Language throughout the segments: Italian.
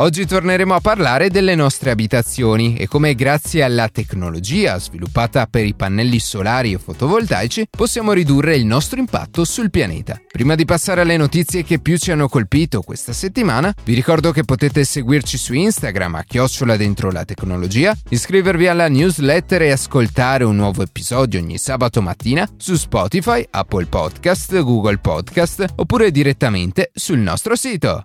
Oggi torneremo a parlare delle nostre abitazioni e come grazie alla tecnologia sviluppata per i pannelli solari e fotovoltaici possiamo ridurre il nostro impatto sul pianeta. Prima di passare alle notizie che più ci hanno colpito questa settimana, vi ricordo che potete seguirci su Instagram a chiocciola dentro la tecnologia, iscrivervi alla newsletter e ascoltare un nuovo episodio ogni sabato mattina su Spotify, Apple Podcast, Google Podcast oppure direttamente sul nostro sito.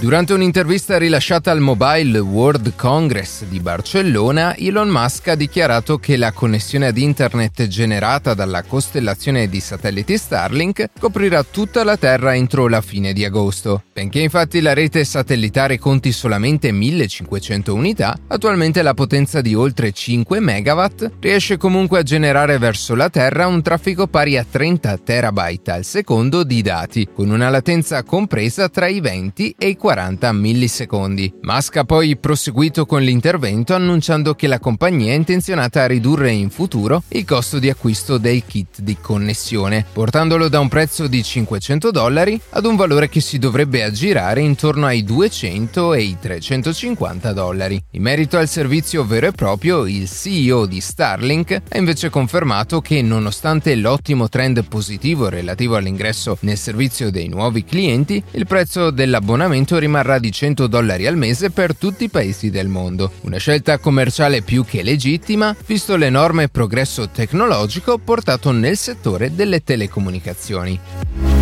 Durante un'intervista rilasciata al Mobile World Congress di Barcellona, Elon Musk ha dichiarato che la connessione ad internet generata dalla costellazione di satelliti Starlink coprirà tutta la Terra entro la fine di agosto. Benché infatti la rete satellitare conti solamente 1500 unità, attualmente la potenza di oltre 5 MW riesce comunque a generare verso la Terra un traffico pari a 30 terabyte al secondo di dati, con una latenza compresa tra i 20 e i 40 40 millisecondi. Musk ha poi proseguito con l'intervento annunciando che la compagnia è intenzionata a ridurre in futuro il costo di acquisto del kit di connessione, portandolo da un prezzo di 500 dollari ad un valore che si dovrebbe aggirare intorno ai 200 e i 350 dollari. In merito al servizio vero e proprio, il CEO di Starlink ha invece confermato che nonostante l'ottimo trend positivo relativo all'ingresso nel servizio dei nuovi clienti, il prezzo dell'abbonamento rimarrà di 100 dollari al mese per tutti i paesi del mondo. Una scelta commerciale più che legittima, visto l'enorme progresso tecnologico portato nel settore delle telecomunicazioni.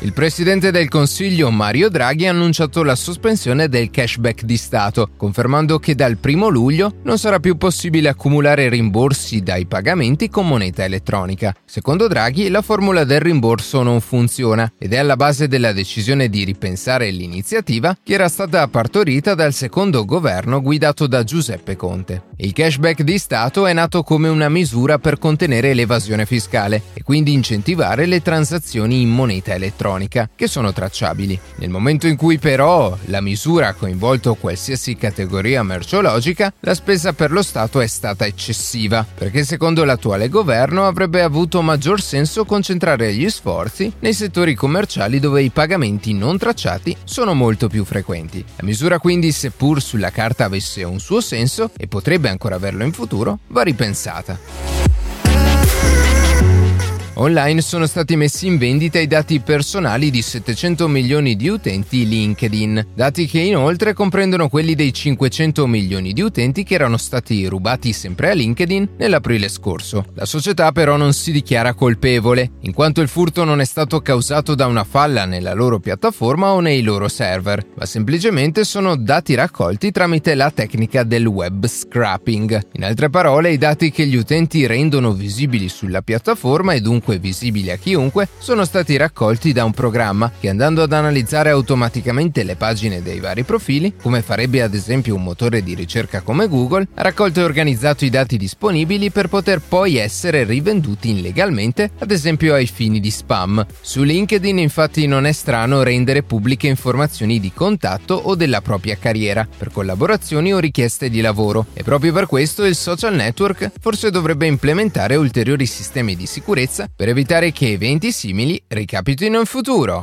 Il presidente del Consiglio Mario Draghi ha annunciato la sospensione del cashback di Stato, confermando che dal 1 luglio non sarà più possibile accumulare rimborsi dai pagamenti con moneta elettronica. Secondo Draghi, la formula del rimborso non funziona ed è alla base della decisione di ripensare l'iniziativa che era stata partorita dal secondo governo guidato da Giuseppe Conte. Il cashback di Stato è nato come una misura per contenere l'evasione fiscale e quindi incentivare le transazioni in moneta elettronica elettronica che sono tracciabili. Nel momento in cui però la misura ha coinvolto qualsiasi categoria merceologica, la spesa per lo Stato è stata eccessiva, perché secondo l'attuale governo avrebbe avuto maggior senso concentrare gli sforzi nei settori commerciali dove i pagamenti non tracciati sono molto più frequenti. La misura quindi, seppur sulla carta avesse un suo senso e potrebbe ancora averlo in futuro, va ripensata. Online sono stati messi in vendita i dati personali di 700 milioni di utenti LinkedIn, dati che inoltre comprendono quelli dei 500 milioni di utenti che erano stati rubati sempre a LinkedIn nell'aprile scorso. La società però non si dichiara colpevole, in quanto il furto non è stato causato da una falla nella loro piattaforma o nei loro server, ma semplicemente sono dati raccolti tramite la tecnica del web scrapping. In altre parole, i dati che gli utenti rendono visibili sulla piattaforma e dunque comunque visibili a chiunque, sono stati raccolti da un programma che andando ad analizzare automaticamente le pagine dei vari profili, come farebbe ad esempio un motore di ricerca come Google, ha raccolto e organizzato i dati disponibili per poter poi essere rivenduti illegalmente, ad esempio ai fini di spam. Su LinkedIn infatti non è strano rendere pubbliche informazioni di contatto o della propria carriera, per collaborazioni o richieste di lavoro, e proprio per questo il social network forse dovrebbe implementare ulteriori sistemi di sicurezza per evitare che eventi simili ricapitino in futuro.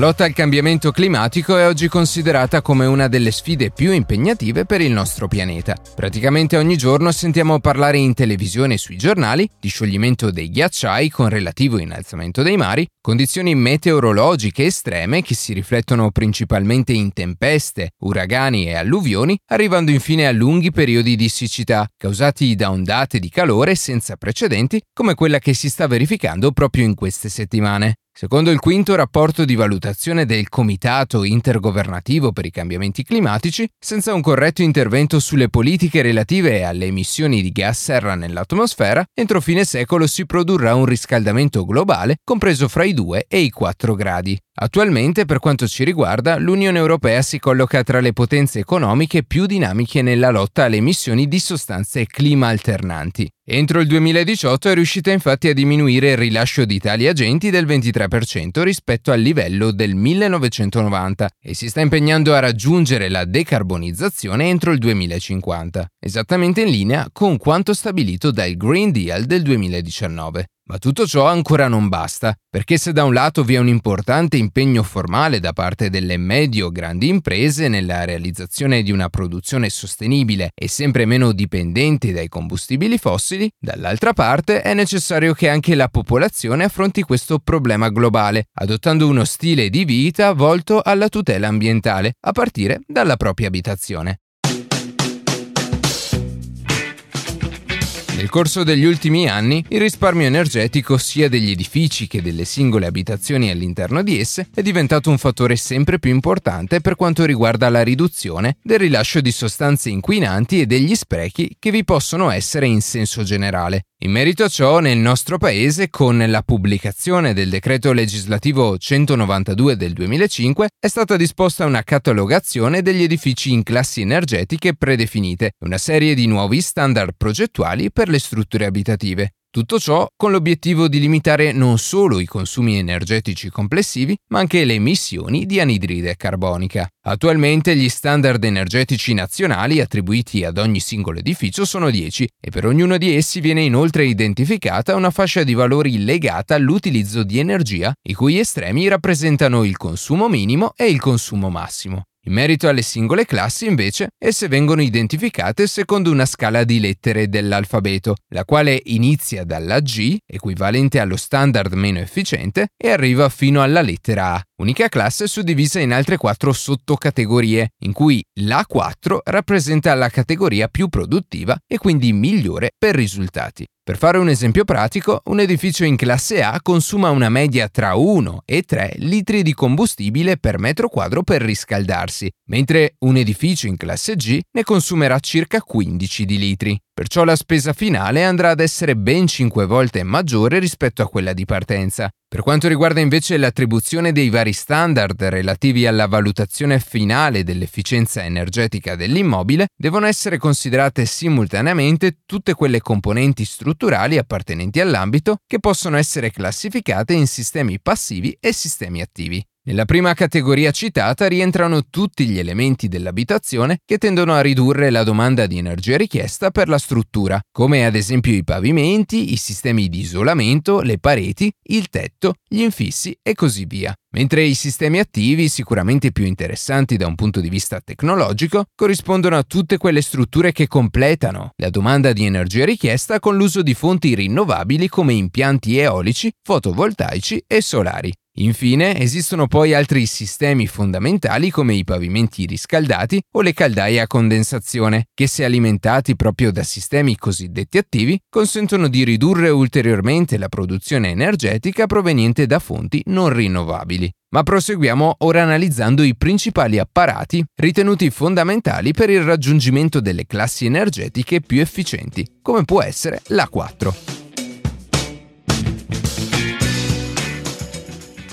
Lotta al cambiamento climatico è oggi considerata come una delle sfide più impegnative per il nostro pianeta. Praticamente ogni giorno sentiamo parlare in televisione e sui giornali di scioglimento dei ghiacciai con relativo innalzamento dei mari, condizioni meteorologiche estreme che si riflettono principalmente in tempeste, uragani e alluvioni, arrivando infine a lunghi periodi di siccità causati da ondate di calore senza precedenti come quella che si sta verificando proprio in queste settimane. Secondo il quinto rapporto di valutazione del Comitato intergovernativo per i cambiamenti climatici, senza un corretto intervento sulle politiche relative alle emissioni di gas serra nell'atmosfera, entro fine secolo si produrrà un riscaldamento globale compreso fra i 2 e i 4 gradi. Attualmente, per quanto ci riguarda, l'Unione Europea si colloca tra le potenze economiche più dinamiche nella lotta alle emissioni di sostanze clima alternanti. Entro il 2018 è riuscita infatti a diminuire il rilascio di tali agenti del 23% rispetto al livello del 1990 e si sta impegnando a raggiungere la decarbonizzazione entro il 2050, esattamente in linea con quanto stabilito dal Green Deal del 2019. Ma tutto ciò ancora non basta, perché se da un lato vi è un importante impegno formale da parte delle medio-grandi imprese nella realizzazione di una produzione sostenibile e sempre meno dipendente dai combustibili fossili, dall'altra parte è necessario che anche la popolazione affronti questo problema globale, adottando uno stile di vita volto alla tutela ambientale, a partire dalla propria abitazione. Nel corso degli ultimi anni, il risparmio energetico sia degli edifici che delle singole abitazioni all'interno di esse è diventato un fattore sempre più importante per quanto riguarda la riduzione del rilascio di sostanze inquinanti e degli sprechi che vi possono essere in senso generale. In merito a ciò, nel nostro paese, con la pubblicazione del decreto legislativo 192 del 2005, è stata disposta una catalogazione degli edifici in classi energetiche predefinite una serie di nuovi standard progettuali per le strutture abitative. Tutto ciò con l'obiettivo di limitare non solo i consumi energetici complessivi, ma anche le emissioni di anidride carbonica. Attualmente gli standard energetici nazionali attribuiti ad ogni singolo edificio sono 10 e per ognuno di essi viene inoltre identificata una fascia di valori legata all'utilizzo di energia, i cui estremi rappresentano il consumo minimo e il consumo massimo. In merito alle singole classi, invece, esse vengono identificate secondo una scala di lettere dell'alfabeto, la quale inizia dalla G, equivalente allo standard meno efficiente, e arriva fino alla lettera A, unica classe suddivisa in altre quattro sottocategorie, in cui l'A4 rappresenta la categoria più produttiva e quindi migliore per risultati. Per fare un esempio pratico, un edificio in classe A consuma una media tra 1 e 3 litri di combustibile per metro quadro per riscaldarsi, mentre un edificio in classe G ne consumerà circa 15 di litri. Perciò la spesa finale andrà ad essere ben 5 volte maggiore rispetto a quella di partenza. Per quanto riguarda invece l'attribuzione dei vari standard relativi alla valutazione finale dell'efficienza energetica dell'immobile, devono essere considerate simultaneamente tutte quelle componenti strutturali appartenenti all'ambito che possono essere classificate in sistemi passivi e sistemi attivi. Nella prima categoria citata rientrano tutti gli elementi dell'abitazione che tendono a ridurre la domanda di energia richiesta per la struttura, come ad esempio i pavimenti, i sistemi di isolamento, le pareti, il tetto, gli infissi e così via. Mentre i sistemi attivi, sicuramente più interessanti da un punto di vista tecnologico, corrispondono a tutte quelle strutture che completano la domanda di energia richiesta con l'uso di fonti rinnovabili come impianti eolici, fotovoltaici e solari. Infine, esistono poi altri sistemi fondamentali come i pavimenti riscaldati o le caldaie a condensazione, che se alimentati proprio da sistemi cosiddetti attivi, consentono di ridurre ulteriormente la produzione energetica proveniente da fonti non rinnovabili. Ma proseguiamo ora analizzando i principali apparati ritenuti fondamentali per il raggiungimento delle classi energetiche più efficienti, come può essere la 4.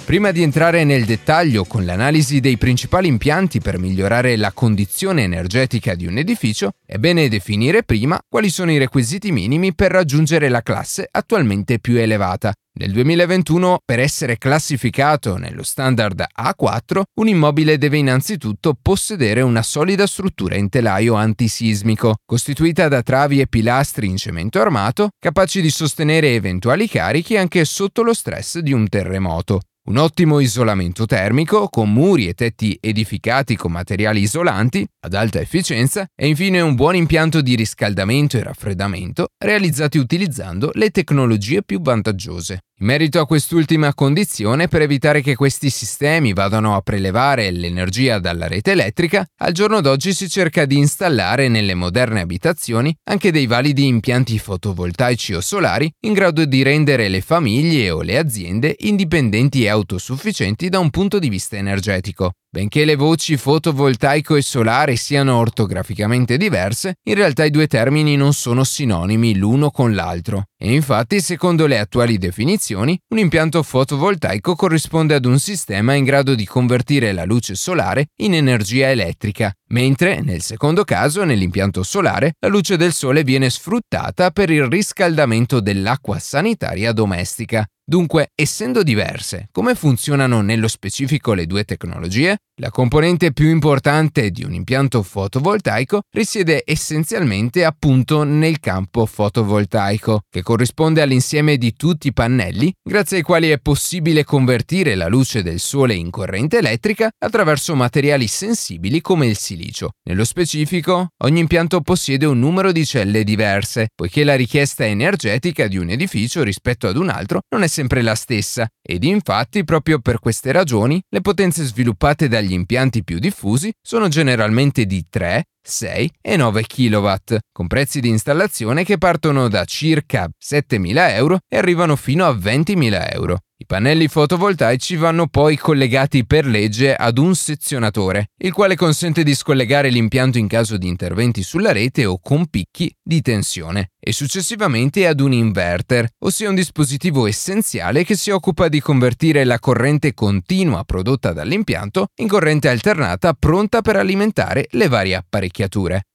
Prima di entrare nel dettaglio con l'analisi dei principali impianti per migliorare la condizione energetica di un edificio, è bene definire prima quali sono i requisiti minimi per raggiungere la classe attualmente più elevata. Nel 2021, per essere classificato nello standard A4, un immobile deve innanzitutto possedere una solida struttura in telaio antisismico, costituita da travi e pilastri in cemento armato, capaci di sostenere eventuali carichi anche sotto lo stress di un terremoto un ottimo isolamento termico con muri e tetti edificati con materiali isolanti ad alta efficienza e infine un buon impianto di riscaldamento e raffreddamento realizzati utilizzando le tecnologie più vantaggiose. In merito a quest'ultima condizione, per evitare che questi sistemi vadano a prelevare l'energia dalla rete elettrica, al giorno d'oggi si cerca di installare nelle moderne abitazioni anche dei validi impianti fotovoltaici o solari in grado di rendere le famiglie o le aziende indipendenti e autosufficienti da un punto di vista energetico. Benché le voci fotovoltaico e solare siano ortograficamente diverse, in realtà i due termini non sono sinonimi l'uno con l'altro. E infatti, secondo le attuali definizioni, un impianto fotovoltaico corrisponde ad un sistema in grado di convertire la luce solare in energia elettrica, mentre, nel secondo caso, nell'impianto solare, la luce del sole viene sfruttata per il riscaldamento dell'acqua sanitaria domestica. Dunque, essendo diverse, come funzionano nello specifico le due tecnologie? La componente più importante di un impianto fotovoltaico risiede essenzialmente appunto nel campo fotovoltaico, che corrisponde all'insieme di tutti i pannelli grazie ai quali è possibile convertire la luce del sole in corrente elettrica attraverso materiali sensibili come il silicio. Nello specifico, ogni impianto possiede un numero di celle diverse, poiché la richiesta energetica di un edificio rispetto ad un altro non è sempre la stessa, ed infatti proprio per queste ragioni le potenze sviluppate dagli impianti più diffusi sono generalmente di 3, 6 e 9 kW, con prezzi di installazione che partono da circa 7.000 euro e arrivano fino a 20.000 euro. I pannelli fotovoltaici vanno poi collegati per legge ad un sezionatore, il quale consente di scollegare l'impianto in caso di interventi sulla rete o con picchi di tensione, e successivamente ad un inverter, ossia un dispositivo essenziale che si occupa di convertire la corrente continua prodotta dall'impianto in corrente alternata pronta per alimentare le varie apparecchiature.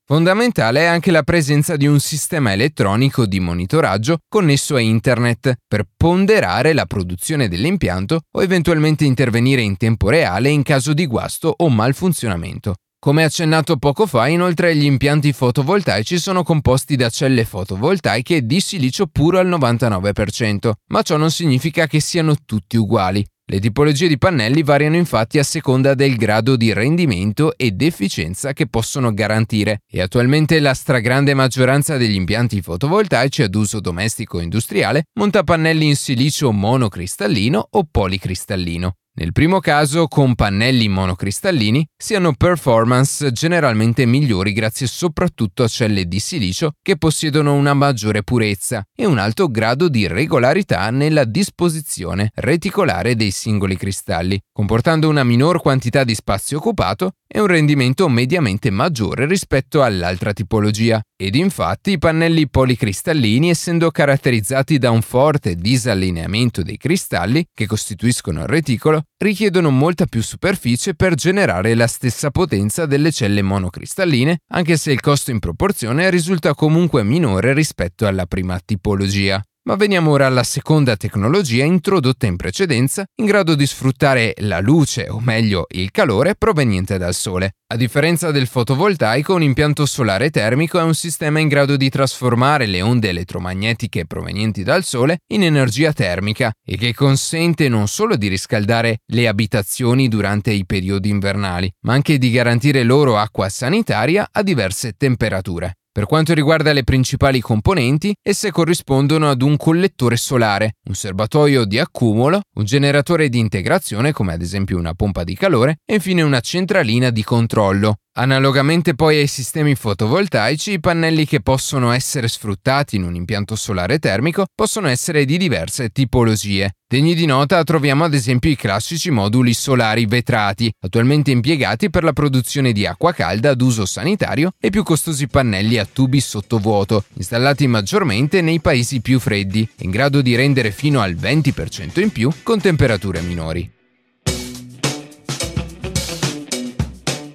Fondamentale è anche la presenza di un sistema elettronico di monitoraggio connesso a Internet per ponderare la produzione dell'impianto o eventualmente intervenire in tempo reale in caso di guasto o malfunzionamento. Come accennato poco fa, inoltre gli impianti fotovoltaici sono composti da celle fotovoltaiche di silicio puro al 99%, ma ciò non significa che siano tutti uguali. Le tipologie di pannelli variano infatti a seconda del grado di rendimento ed efficienza che possono garantire e attualmente la stragrande maggioranza degli impianti fotovoltaici ad uso domestico e industriale monta pannelli in silicio monocristallino o policristallino. Nel primo caso, con pannelli monocristallini, si hanno performance generalmente migliori grazie soprattutto a celle di silicio che possiedono una maggiore purezza e un alto grado di regolarità nella disposizione reticolare dei singoli cristalli, comportando una minor quantità di spazio occupato e un rendimento mediamente maggiore rispetto all'altra tipologia. Ed infatti i pannelli policristallini, essendo caratterizzati da un forte disallineamento dei cristalli che costituiscono il reticolo, richiedono molta più superficie per generare la stessa potenza delle celle monocristalline, anche se il costo in proporzione risulta comunque minore rispetto alla prima tipologia. Ma veniamo ora alla seconda tecnologia introdotta in precedenza, in grado di sfruttare la luce, o meglio il calore, proveniente dal Sole. A differenza del fotovoltaico, un impianto solare termico è un sistema in grado di trasformare le onde elettromagnetiche provenienti dal Sole in energia termica e che consente non solo di riscaldare le abitazioni durante i periodi invernali, ma anche di garantire loro acqua sanitaria a diverse temperature. Per quanto riguarda le principali componenti, esse corrispondono ad un collettore solare, un serbatoio di accumulo, un generatore di integrazione come ad esempio una pompa di calore e infine una centralina di controllo. Analogamente poi ai sistemi fotovoltaici, i pannelli che possono essere sfruttati in un impianto solare termico possono essere di diverse tipologie. Degni di nota troviamo ad esempio i classici moduli solari vetrati, attualmente impiegati per la produzione di acqua calda ad uso sanitario e più costosi pannelli a tubi sottovuoto, installati maggiormente nei paesi più freddi, in grado di rendere fino al 20% in più con temperature minori.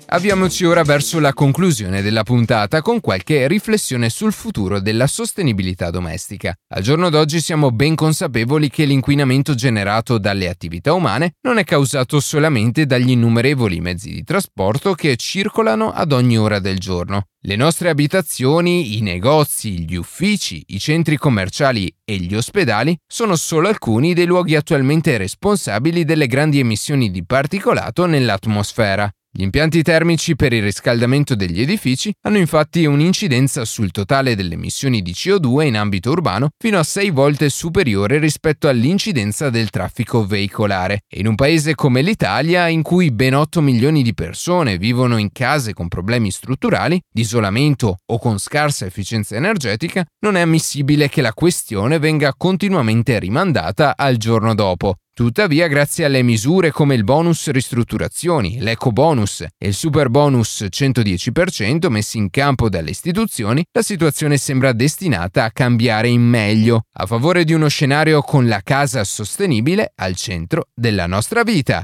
Avviamoci ora verso la conclusione della puntata con qualche riflessione sul futuro della sostenibilità domestica. Al giorno d'oggi siamo ben consapevoli che l'inquinamento generato dalle attività umane non è causato solamente dagli innumerevoli mezzi di trasporto che circolano ad ogni ora del giorno. Le nostre abitazioni, i negozi, gli uffici, i centri commerciali e gli ospedali sono solo alcuni dei luoghi attualmente responsabili delle grandi emissioni di particolato nell'atmosfera. Gli impianti termici per il riscaldamento degli edifici hanno infatti un'incidenza sul totale delle emissioni di CO2 in ambito urbano fino a 6 volte superiore rispetto all'incidenza del traffico veicolare. E in un paese come l'Italia, in cui ben 8 milioni di persone vivono in case con problemi strutturali, di isolamento o con scarsa efficienza energetica, non è ammissibile che la questione venga continuamente rimandata al giorno dopo. Tuttavia, grazie alle misure come il bonus ristrutturazioni, l'eco bonus e il super bonus 110% messi in campo dalle istituzioni, la situazione sembra destinata a cambiare in meglio, a favore di uno scenario con la casa sostenibile al centro della nostra vita.